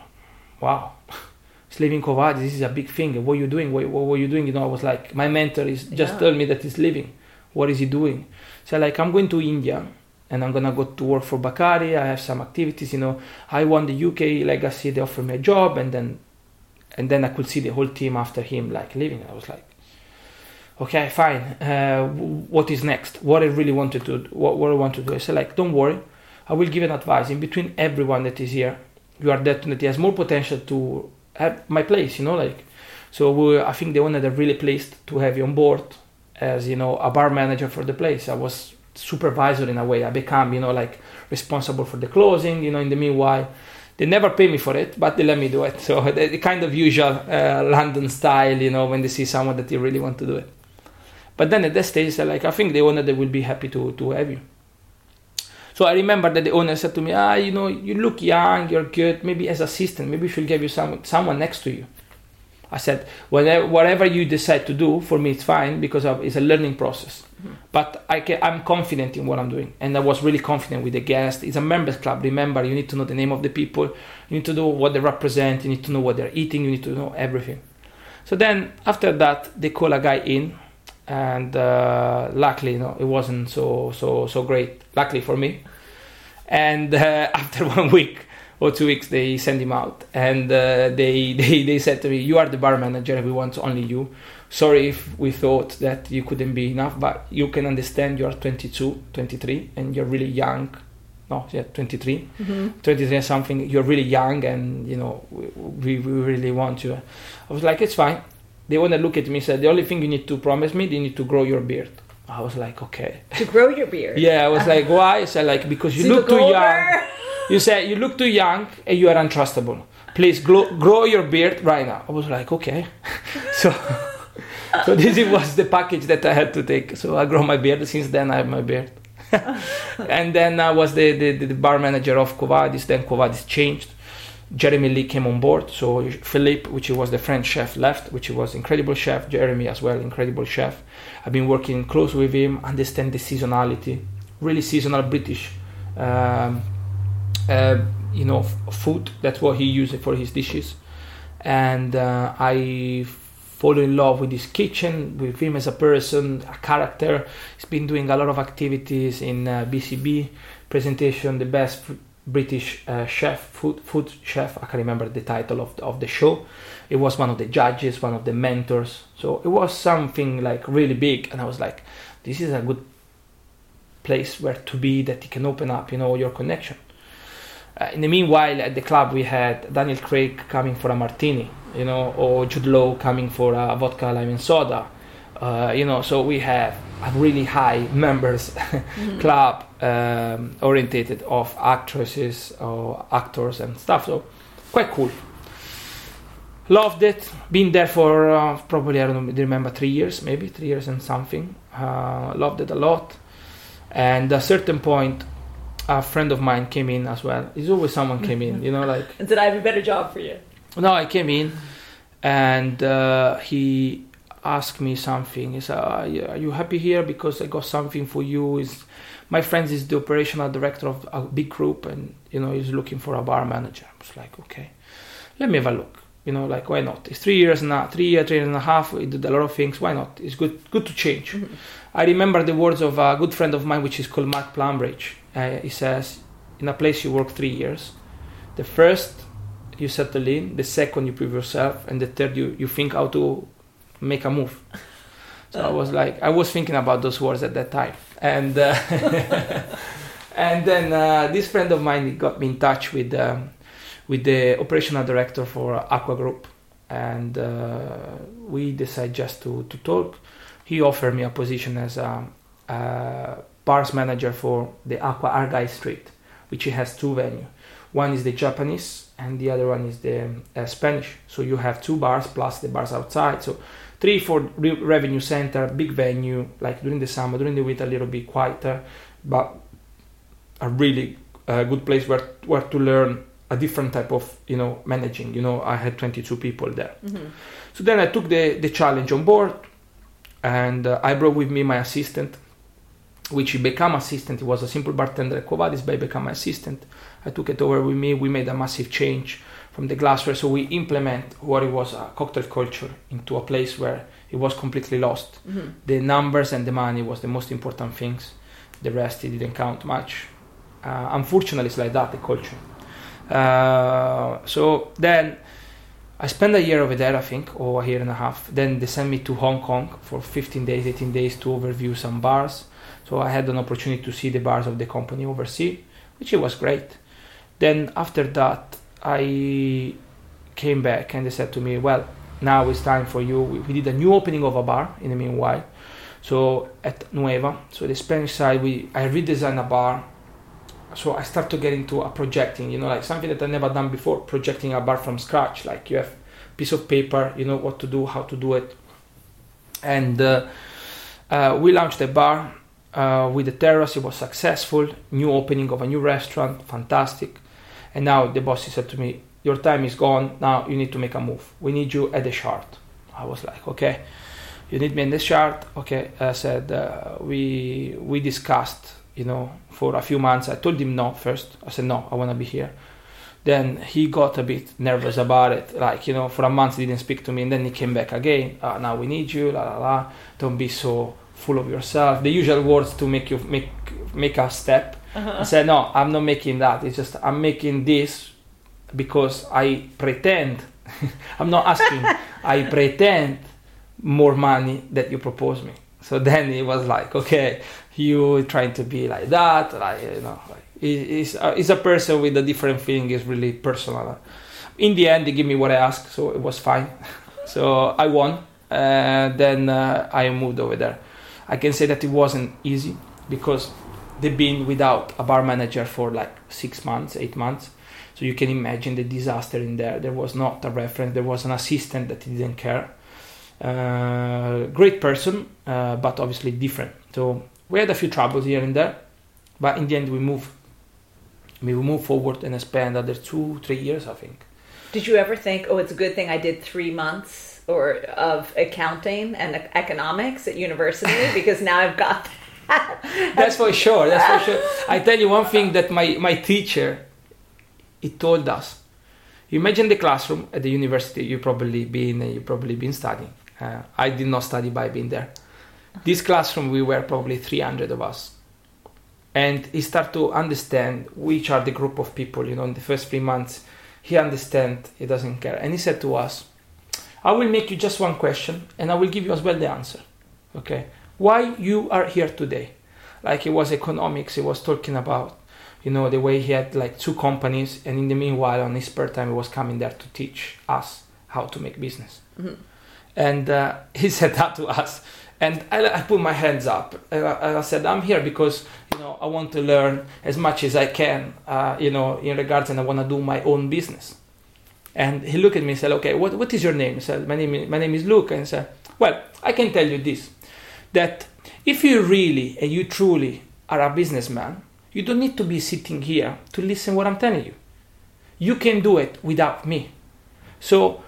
wow leaving Quo Vadis. This is a big thing. What are you doing? What, what, what, are you doing? You know, I was like, my mentor is just yeah. told me that he's leaving. What is he doing? So like, I'm going to India and I'm gonna go to work for Bacardi. I have some activities. You know, I won the UK legacy. They offered me a job, and then and then I could see the whole team after him like leaving. I was like, okay, fine. Uh, what is next? What I really wanted to, what, what I want to do. I said like, don't worry. I will give an advice in between everyone that is here. You are definitely has more potential to have my place, you know, like. So we, I think the owner that really pleased to have you on board as you know a bar manager for the place. I was supervisor in a way. I become you know like responsible for the closing. You know, in the meanwhile, they never pay me for it, but they let me do it. So the, the kind of usual uh, London style, you know, when they see someone that they really want to do it. But then at that stage, like I think the owner they will be happy to to have you. So I remember that the owner said to me, ah, you know, you look young, you're good. Maybe as assistant, maybe we should give you some someone next to you. I said, whatever, whatever you decide to do, for me it's fine because it's a learning process. Mm-hmm. But I can, I'm confident in what I'm doing, and I was really confident with the guest. It's a members club. Remember, you need to know the name of the people. You need to know what they represent. You need to know what they're eating. You need to know everything. So then after that, they call a guy in and uh, luckily, you know, it wasn't so so so great. Luckily for me, and uh, after one week or two weeks, they sent him out, and uh, they, they they said to me, "You are the bar manager. We want only you. Sorry if we thought that you couldn't be enough, but you can understand. You are 22, 23, and you're really young." No, yeah, 23, mm-hmm. 23 and something. You're really young, and you know we, we really want you. I was like, it's fine they want to look at me and said, the only thing you need to promise me, you need to grow your beard. I was like, okay. To grow your beard? yeah, I was like, why? I said, like, because you look too young. You said, you look too young and you are untrustable. Please grow, grow your beard right now. I was like, okay. so, so this was the package that I had to take. So I grow my beard. Since then, I have my beard. and then I was the, the, the bar manager of Quo Vadis. Then Quo Vadis changed Jeremy Lee came on board. So Philippe, which was the French chef, left, which was incredible chef. Jeremy as well, incredible chef. I've been working close with him, understand the seasonality, really seasonal British, um, uh, you know, f- food. That's what he used for his dishes, and uh, I fall in love with his kitchen, with him as a person, a character. He's been doing a lot of activities in uh, BCB presentation, the best British uh, chef, food food chef. I can remember the title of the, of the show. It was one of the judges, one of the mentors. So it was something like really big, and I was like, this is a good place where to be that you can open up, you know, your connection. Uh, in the meanwhile, at the club we had Daniel Craig coming for a martini, you know, or Jude Law coming for a vodka lime and soda. Uh, you know, so we have a really high members mm-hmm. club um, orientated of actresses or actors and stuff. So quite cool. Loved it. Been there for uh, probably I don't remember three years, maybe three years and something. Uh, loved it a lot. And at a certain point, a friend of mine came in as well. It's always someone came in, you know, like. and said, "I have a better job for you." No, I came in, and uh, he asked me something. He said, "Are you happy here? Because I got something for you." Is my friend is the operational director of a big group and you know he's looking for a bar manager. I was like okay let me have a look. You know like why not? It's three years now three years three and a half we did a lot of things why not? It's good good to change. Mm-hmm. i remember the words of a good friend of mine which is called Marc Plumridge. Uh, he says in a place you work three years the first you settle in the second you prove yourself and the third you, you think how to make a move so I was like, I was thinking about those words at that time, and uh, and then uh, this friend of mine got me in touch with um, with the operational director for Aqua Group, and uh, we decided just to to talk. He offered me a position as a, a bars manager for the Aqua Argyll Street, which has two venues. One is the Japanese, and the other one is the uh, Spanish. So you have two bars plus the bars outside. So three, four re- revenue center, big venue. Like during the summer, during the winter, a little bit quieter, but a really uh, good place where where to learn a different type of you know managing. You know, I had 22 people there. Mm-hmm. So then I took the the challenge on board, and uh, I brought with me my assistant which he became assistant. He was a simple bartender at Quo Vadis, but he became my assistant. I took it over with me. We made a massive change from the glassware. So we implement what it was a cocktail culture into a place where it was completely lost. Mm-hmm. The numbers and the money was the most important things. The rest it didn't count much. Uh, unfortunately, it's like that the culture. Uh, so then I spent a year over there, I think, or a year and a half. Then they sent me to Hong Kong for 15 days, 18 days to overview some bars. So I had an opportunity to see the bars of the company overseas, which it was great. Then after that, I came back and they said to me, "Well, now it's time for you." We, we did a new opening of a bar in the meanwhile. So at Nueva, so the Spanish side, we I redesigned a bar. So I start to get into a projecting, you know, like something that I never done before, projecting a bar from scratch. Like you have a piece of paper, you know what to do, how to do it, and uh, uh, we launched the bar uh, with the terrace. It was successful. New opening of a new restaurant, fantastic. And now the boss said to me, "Your time is gone. Now you need to make a move. We need you at the Shard." I was like, "Okay, you need me in the Shard." Okay, I said uh, we we discussed, you know, for a few months. I told him no first. I said no, I want to be here. Then he got a bit nervous about it. Like you know, for a month he didn't speak to me, and then he came back again. Uh, now we need you. La la la. Don't be so full of yourself. The usual words to make you make make a step. Uh-huh. I said, no, I'm not making that. It's just I'm making this because I pretend. I'm not asking. I pretend more money that you propose me. So then it was like, okay, you trying to be like that, like you know, like he's a, a person with a different feeling. It's really personal. In the end, they give me what I asked, so it was fine. so I won. And then uh, I moved over there. I can say that it wasn't easy because they've been without a bar manager for like six months, eight months. So you can imagine the disaster in there. There was not a reference. There was an assistant that didn't care. Uh, great person, uh, but obviously different. So we had a few troubles here and there, but in the end we moved. We moved forward and spent another two, three years, I think. Did you ever think, oh, it's a good thing I did three months or of accounting and economics at university because now I've got. That's for sure. That's for sure. I tell you one thing that my, my teacher he told us. Imagine the classroom at the university. You probably been you probably been studying. Uh, I did not study by being there. This classroom we were probably 300 of us, and he start to understand which are the group of people. You know, in the first three months, he understand. He doesn't care, and he said to us, "I will make you just one question, and I will give you as well the answer." Okay, why you are here today? Like it was economics. He was talking about you know the way he had like two companies and in the meanwhile on his spare time he was coming there to teach us how to make business Mhm. and uh, he said that to us and I, I put my hands up and I, and I said i'm here because you know i want to learn as much as i can uh, you know in regards and i want to do my own business and he looked at me and said okay what, what is your name he said my name, is- my name is luke and he said well i can tell you this that if you really and you truly are a businessman you don't need to be sitting here to listen what I'm telling you. You can do it without me. So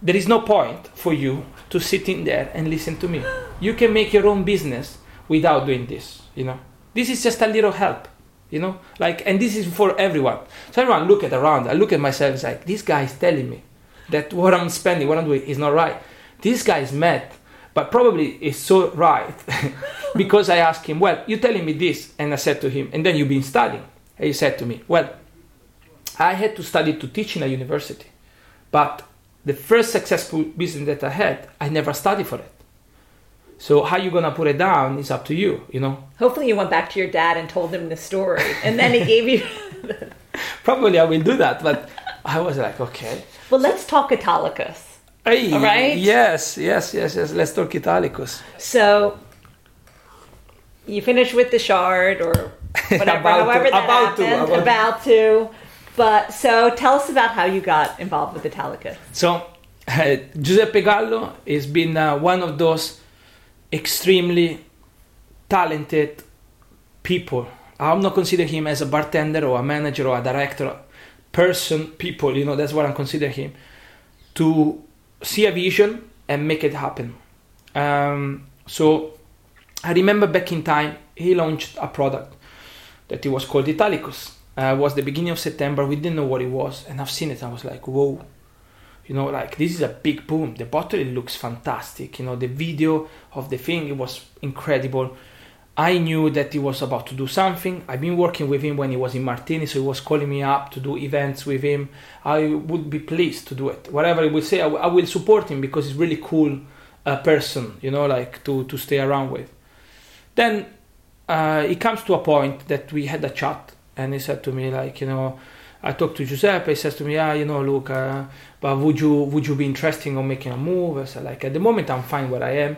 there is no point for you to sit in there and listen to me. You can make your own business without doing this, you know. This is just a little help, you know? Like and this is for everyone. So everyone look at around, I look at myself it's like this guy is telling me that what I'm spending, what I'm doing is not right. This guy is mad, but probably it's so right because I asked him, Well, you're telling me this, and I said to him, and then you've been studying. And he said to me, Well, I had to study to teach in a university, but the first successful business that I had, I never studied for it. So how you gonna put it down is up to you, you know. Hopefully, you went back to your dad and told him the story, and then he gave you. Probably I will do that, but I was like, okay. well, let's talk Italicus. Hey, All right. Yes, yes, yes, yes. Let's talk Italicus. So you finish with the shard or whatever, About to- that about happened. about to. about to. But so tell us about how you got involved with Italicus. So uh, Giuseppe Gallo has been uh, one of those extremely talented people. I'm not consider him as a bartender or a manager or a director, person, people. You know, that's what I'm consider him. To see a vision and make it happen. Um, so I remember back in time, he launched a product that it was called Italicus. Uh, it was the beginning of September. We didn't know what it was, and I've seen it. I was like, whoa, you know, like this is a big boom. The bottle it looks fantastic. You know, the video of the thing it was incredible. I knew that he was about to do something. I've been working with him when he was in Martini, so he was calling me up to do events with him. I would be pleased to do it. Whatever he will say, I, w- I will support him because he's really cool uh, person, you know, like to, to stay around with. Then uh, it comes to a point that we had a chat, and he said to me, like, you know, I talked to Giuseppe. He says to me, "Yeah, you know, look, uh, but would you would you be interested in making a move?" I said, "Like at the moment, I'm fine where I am.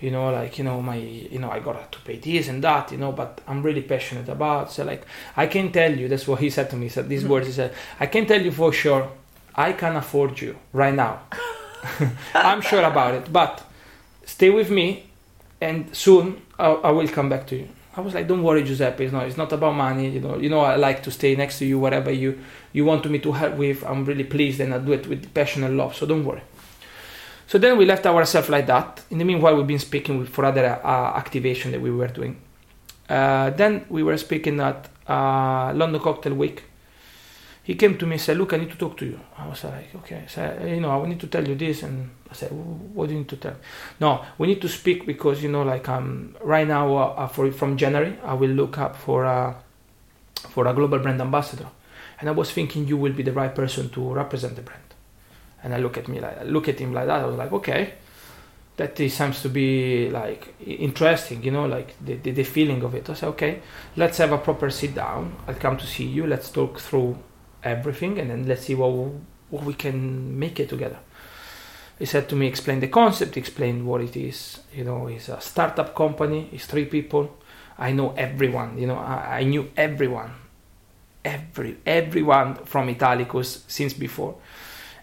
You know, like you know, my you know, I got to pay this and that. You know, but I'm really passionate about. So like, I can tell you. That's what he said to me. He said these mm-hmm. words. He said, "I can tell you for sure. I can afford you right now. I'm sure about it. But stay with me, and soon I, I will come back to you." I was like, "Don't worry, Giuseppe. It's not. It's not about money. You know. You know. I like to stay next to you, whatever you you want me to help with. I'm really pleased, and I do it with passion and love. So don't worry." So then we left ourselves like that. In the meanwhile, we've been speaking for other uh, activation that we were doing. Uh, then we were speaking at uh, London Cocktail Week. He came to me and said, "Look, I need to talk to you." I was like, "Okay." So you know, I need to tell you this, and I said, "What do you need to tell?" No, we need to speak because you know, like um, right now, uh, for from January, I will look up for a for a global brand ambassador, and I was thinking you will be the right person to represent the brand. And I look at me like, look at him like that. I was like, okay, that seems to be like interesting, you know, like the, the, the feeling of it. I said, okay, let's have a proper sit down. I'll come to see you. Let's talk through everything, and then let's see what what we can make it together. He said to me, explain the concept, explain what it is. You know, it's a startup company. It's three people. I know everyone. You know, I, I knew everyone, every everyone from Italicus since before.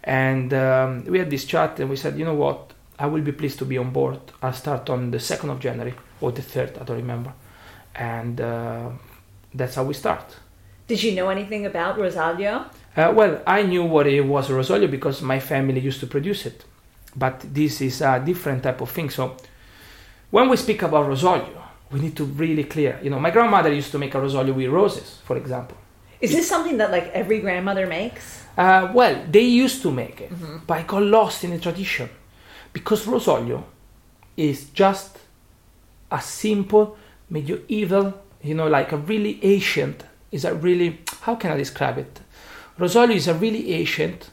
And um, we had this chat, and we said, you know what? I will be pleased to be on board. I'll start on the second of January or the third. I don't remember. And uh, that's how we start. Did you know anything about Rosaglio? Uh, well, I knew what it was Rosolio because my family used to produce it. But this is a different type of thing. So when we speak about Rosolio, we need to really clear. You know, my grandmother used to make a Rosolio with roses, for example. Is this something that like every grandmother makes? Uh, well, they used to make it, but I got lost in the tradition because Rosolio is just a simple medieval, you know, like a really ancient. Is a really how can I describe it? Rosolio is a really ancient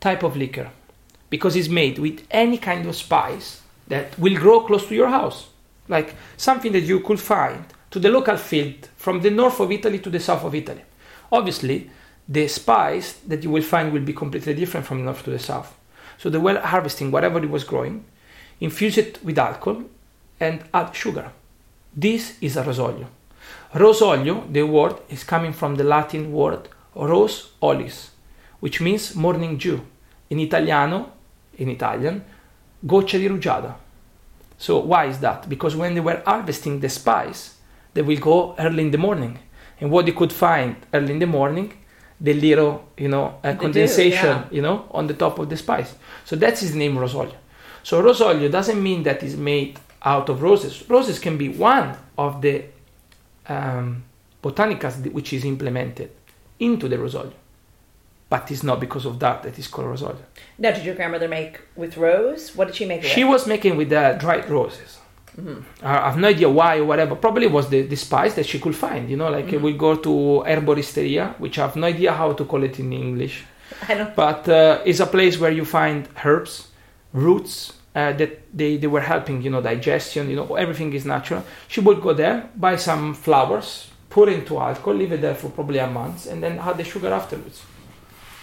type of liquor because it's made with any kind of spice that will grow close to your house, like something that you could find to the local field from the north of Italy to the south of Italy. Obviously, the spice that you will find will be completely different from north to the south. So they were harvesting whatever it was growing, infuse it with alcohol, and add sugar. This is a rosolio. Rosolio, the word, is coming from the Latin word ros solis, which means morning dew. In Italiano, in Italian, goccia di rugiada. So why is that? Because when they were harvesting the spice, they will go early in the morning, and what they could find early in the morning, the little, you know, uh, dew, condensation, yeah. you know, on the top of the spice. So that's his name, Rosolio. So Rosolio doesn't mean that it's made out of roses. Roses can be one of the um, botanicals which is implemented into the Rosolio, but it's not because of that that it's called Rosolio. Now, did your grandmother make with rose? What did she make with? She was making with uh, dried roses. I have no idea why or whatever. Probably was the, the spice that she could find. You know, like we go to herboristeria, which I have no idea how to call it in English, I don't. but uh, it's a place where you find herbs, roots uh, that they, they were helping, you know, digestion. You know, everything is natural. She would go there, buy some flowers, pour into alcohol, leave it there for probably a month, and then add the sugar afterwards.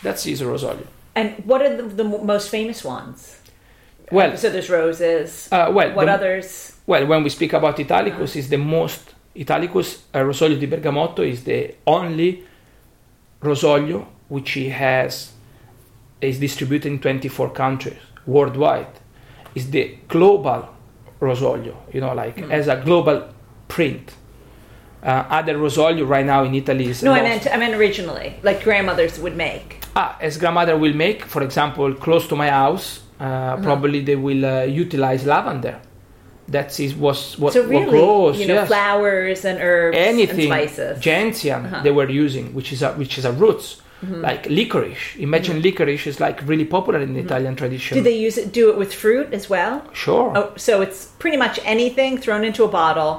That's his rosolio. And what are the, the most famous ones? Well, So there's roses. uh, well, what the- others? Well, when we speak about Italicus, is the most Italicus uh, Rosolio di Bergamotto is the only Rosolio which he has is distributed in 24 countries worldwide, is the global rosolio. You know, like Mm. as a global print. Uh, other rosolio right now in Italy is No, I meant I meant originally, like grandmothers would make. Ah, as grandmother will make, for example, close to my house, uh, Uh-huh. probably they will uh, utilize lavender. That is was what, So what grows. you know, yes. flowers and herbs anything and spices. gentian Uh-huh. Mm-hmm. they were using, which is a which is a roots like licorice. Imagine licorice is like really popular in the Italian tradition. Do they use it? Do it with fruit as well? Sure. Oh, so it's pretty much anything thrown into a bottle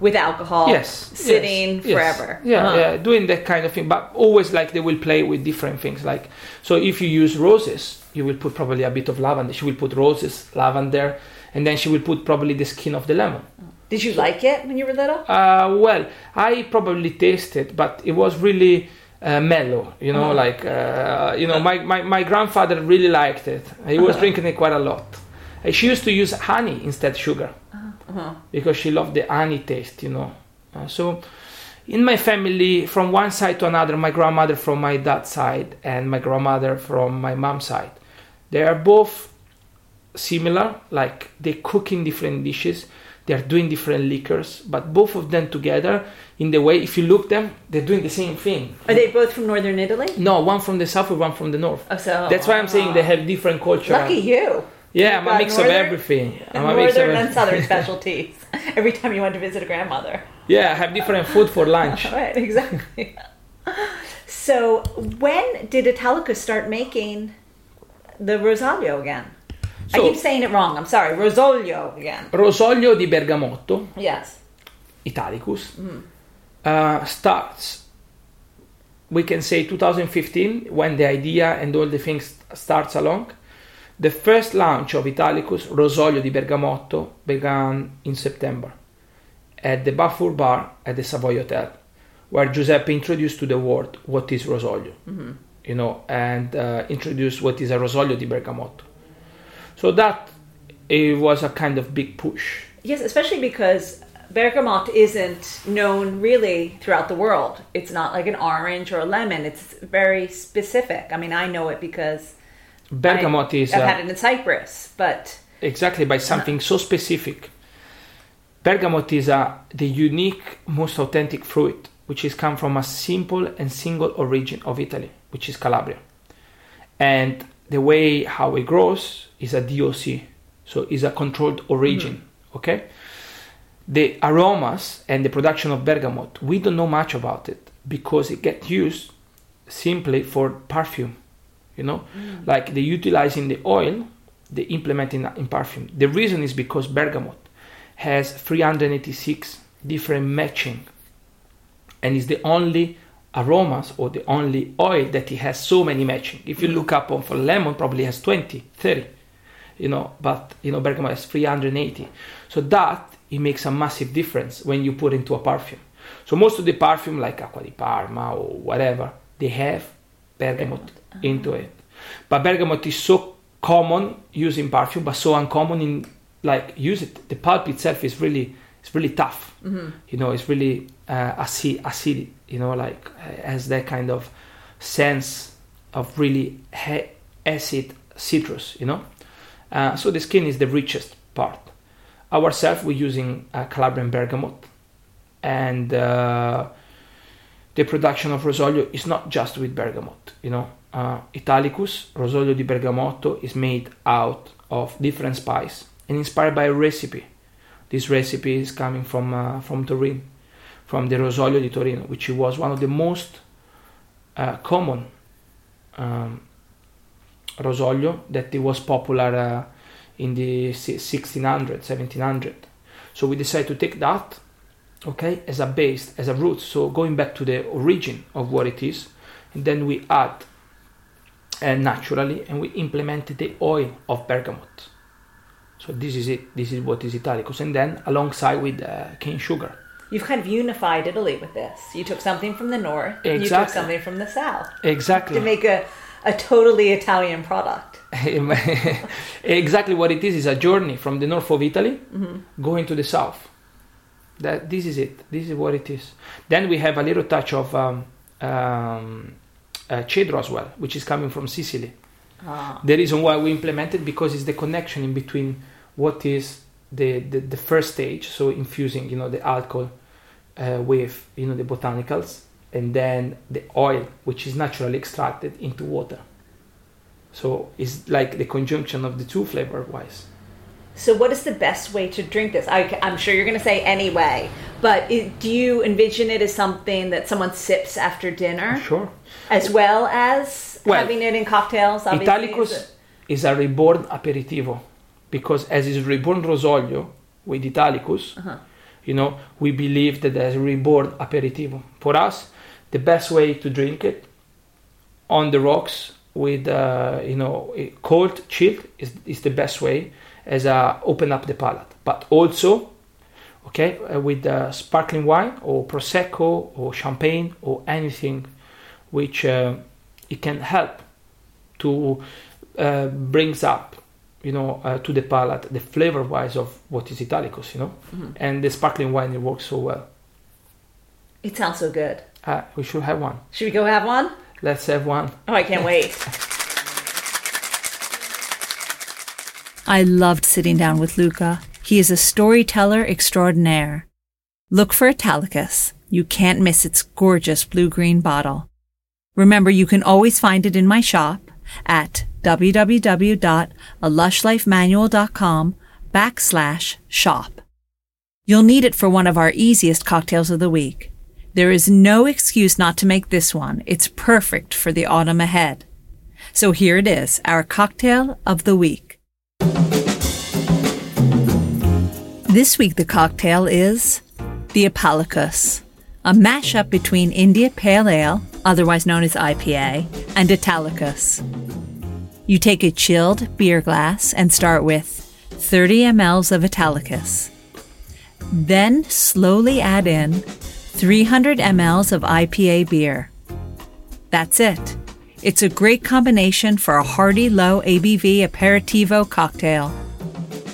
with alcohol, yes sitting yes. forever. yeah Uh-huh. yeah doing that kind of thing but always like they will play with different things like so if you use roses you will put probably a bit of lavender she will put roses lavender and then she will put probably the skin of the lemon Did you like it when you were little? uh, well i probably tasted but it was really uh, mellow you know Uh-huh. like uh, you know my, my, my grandfather really liked it he was Uh-huh. drinking it quite a lot and she used to use honey instead sugar Uh-huh. because she loved the honey taste, you know. Uh, so, in my family, from one side to another, my grandmother from my dad's side and my grandmother from my mom's side, they are both similar. Like they cook in different dishes, they are doing different liquors, but both of them together, in the way, if you look them, they're doing the same thing. Are they both from northern Italy? No, one from the south and one from the north. Oh, so That's why I'm ah. saying they have different culture. Lucky you. Yeah, I'm a mix of everything. I'm a mix of northern and southern specialties. Every time you went to visit a grandmother. Yeah, I have different food for lunch. Right, exactly. so, when did Italicus start making the Rosaglio again? I keep saying it wrong. I'm sorry. Rosolio again. Rosolio di Bergamotto, Yes. Italicus, uh, starts, we can say 2015, when the idea and all the things starts along. The first launch of Italicus, Rosolio di Bergamotto, began in September at the Beaufort Bar at the Savoy Hotel, where Giuseppe introduced to the world what is Rosolio, you know, and uh, introduced what is a Rosolio di Bergamotto. So that it was a kind of big push. Yes, especially because bergamot isn't known really throughout the world. It's not like an orange or a lemon. It's very specific. I mean, I know it because Bergamot I, is I've uh, had it in Cyprus, but exactly by something so specific. Bergamot is uh, the unique, most authentic fruit, which is come from a simple and single origin of Italy, which is Calabria. And the way how it grows is a DOC, so it's a controlled origin. Okay, the aromas and the production of bergamot, we don't know much about it because it gets used simply for perfume. You know, mm. like they utilizing the oil, they implement in, in perfume. The reason is because bergamot has 386 different matching and is the only aromas or the only oil that it has so many matching. If you mm. look up on for lemon, probably has 20, 30, you know, but you know bergamot has 380. So that it makes a massive difference when you put into a perfume. So most of the perfume like Acqua di Parma or whatever, they have bergamot into it. But bergamot is so common used in perfume, but so uncommon in like use it. The pulp itself is really it's really tough. You know, it's really uh, acid, acid. You know, like uh, has that kind of sense of really he- acid citrus. You know, uh, so the skin is the richest part. Ourselves, we're using uh, Calabrian bergamot, and uh, the production of Rosolio is not just with bergamot. You know, uh, Italicus Rosolio di Bergamotto is made out of different spice and inspired by a recipe. This recipe is coming from uh, from Turin, from the Rosolio di Torino, which was one of the most common um, Rosolio that it was popular uh, in the si- 1600, 1700. So we decided to take that, okay, as a base, as a root. So going back to the origin of what it is, and then we add uh, naturally, and we implemented the oil of bergamot. So this is it. This is what is Italicus, and then alongside with uh, cane sugar. you've kind of unified Italy with this. You took something from the north, and you took something from the south Exactly. to make a, a totally Italian product. exactly what it is is a journey from the north of Italy going to the south. That this is it. This is what it is. Then we have a little touch of um, um, uh, cedro as well, which is coming from Sicily. The reason why we implemented because it's the connection in between what is the, the, the first stage, so infusing you know the alcohol uh, with you know the botanicals, and then the oil, which is naturally extracted into water. So it's like the conjunction of the two flavor wise. So, what is the best way to drink this? I, am sure you're going to say anyway, but it, do you envision it as something that someone sips after dinner, Sure. as well as Well, having it in cocktails? Obviously, Italicus is a reborn aperitivo because as is reborn rosolio with Italicus, Uh-huh. you know, we believe that there's a reborn aperitivo. For us, the best way to drink it on the rocks with, uh, you know, cold, chilled is, is the best way as a open up the palate. But also, okay, uh, with uh, sparkling wine or prosecco or champagne or anything which uh, it can help to uh, brings up you know uh, to the palate the flavor wise of what is italicus you know Mm-hmm. and the sparkling wine it works so well It sounds so good. Uh, we should have one Should we go have one? let's have one Oh, I can't wait. I loved sitting down with Luca. He is a storyteller extraordinaire. Look for Italicus. You can't miss its gorgeous blue green bottle. Remember, you can always find it in my shop at www.alushlifemanual.com backslash shop. You'll need it for one of our easiest cocktails of the week. There is no excuse not to make this one. It's perfect for the autumn ahead. So here it is, our cocktail of the week. This week the cocktail is the Apalicus, a mashup between India Pale Ale, otherwise known as IPA, and Italicus. You take a chilled beer glass and start with 30 mLs of Italicus. Then slowly add in 300 mLs of IPA beer. That's it. It's a great combination for a hearty low ABV aperitivo cocktail.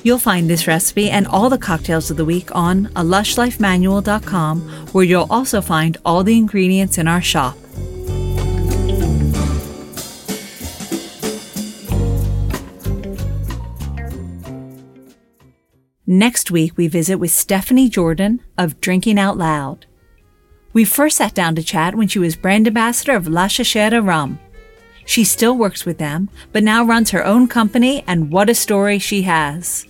You'll find this recipe and all the cocktails of the week on a lushlifemanual.com, where you'll also find all the ingredients in our shop. Next week, we visit with Stephanie Jordan of Drinking Out Loud. We first sat down to chat when she was brand ambassador of La Chachera Rum. She still works with them, but now runs her own company, and what a story she has.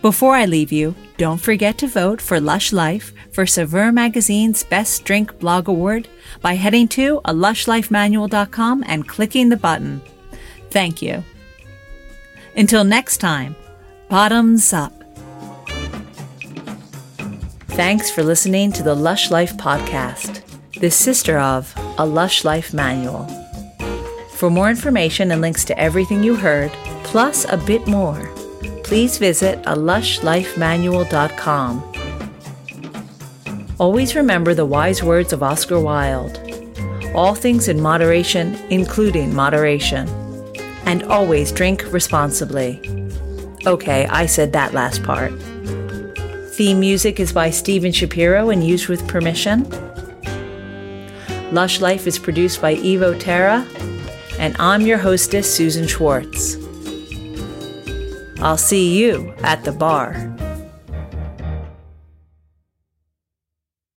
Before I leave you, don't forget to vote for Lush Life for Saveur Magazine's Best Drink Blog Award by heading to a lushlifemanual.com and clicking the button. Thank you. Until next time, bottoms up. Thanks for listening to the Lush Life podcast, the sister of A Lush Life Manual. For more information and links to everything you heard, plus a bit more, please visit a lushlifemanual.com. Always remember the wise words of Oscar Wilde all things in moderation, including moderation. And always drink responsibly. Okay, I said that last part. Theme music is by Steven Shapiro and used with permission. Lush Life is produced by Evo Terra, and I'm your hostess, Susan Schwartz. I'll see you at the bar.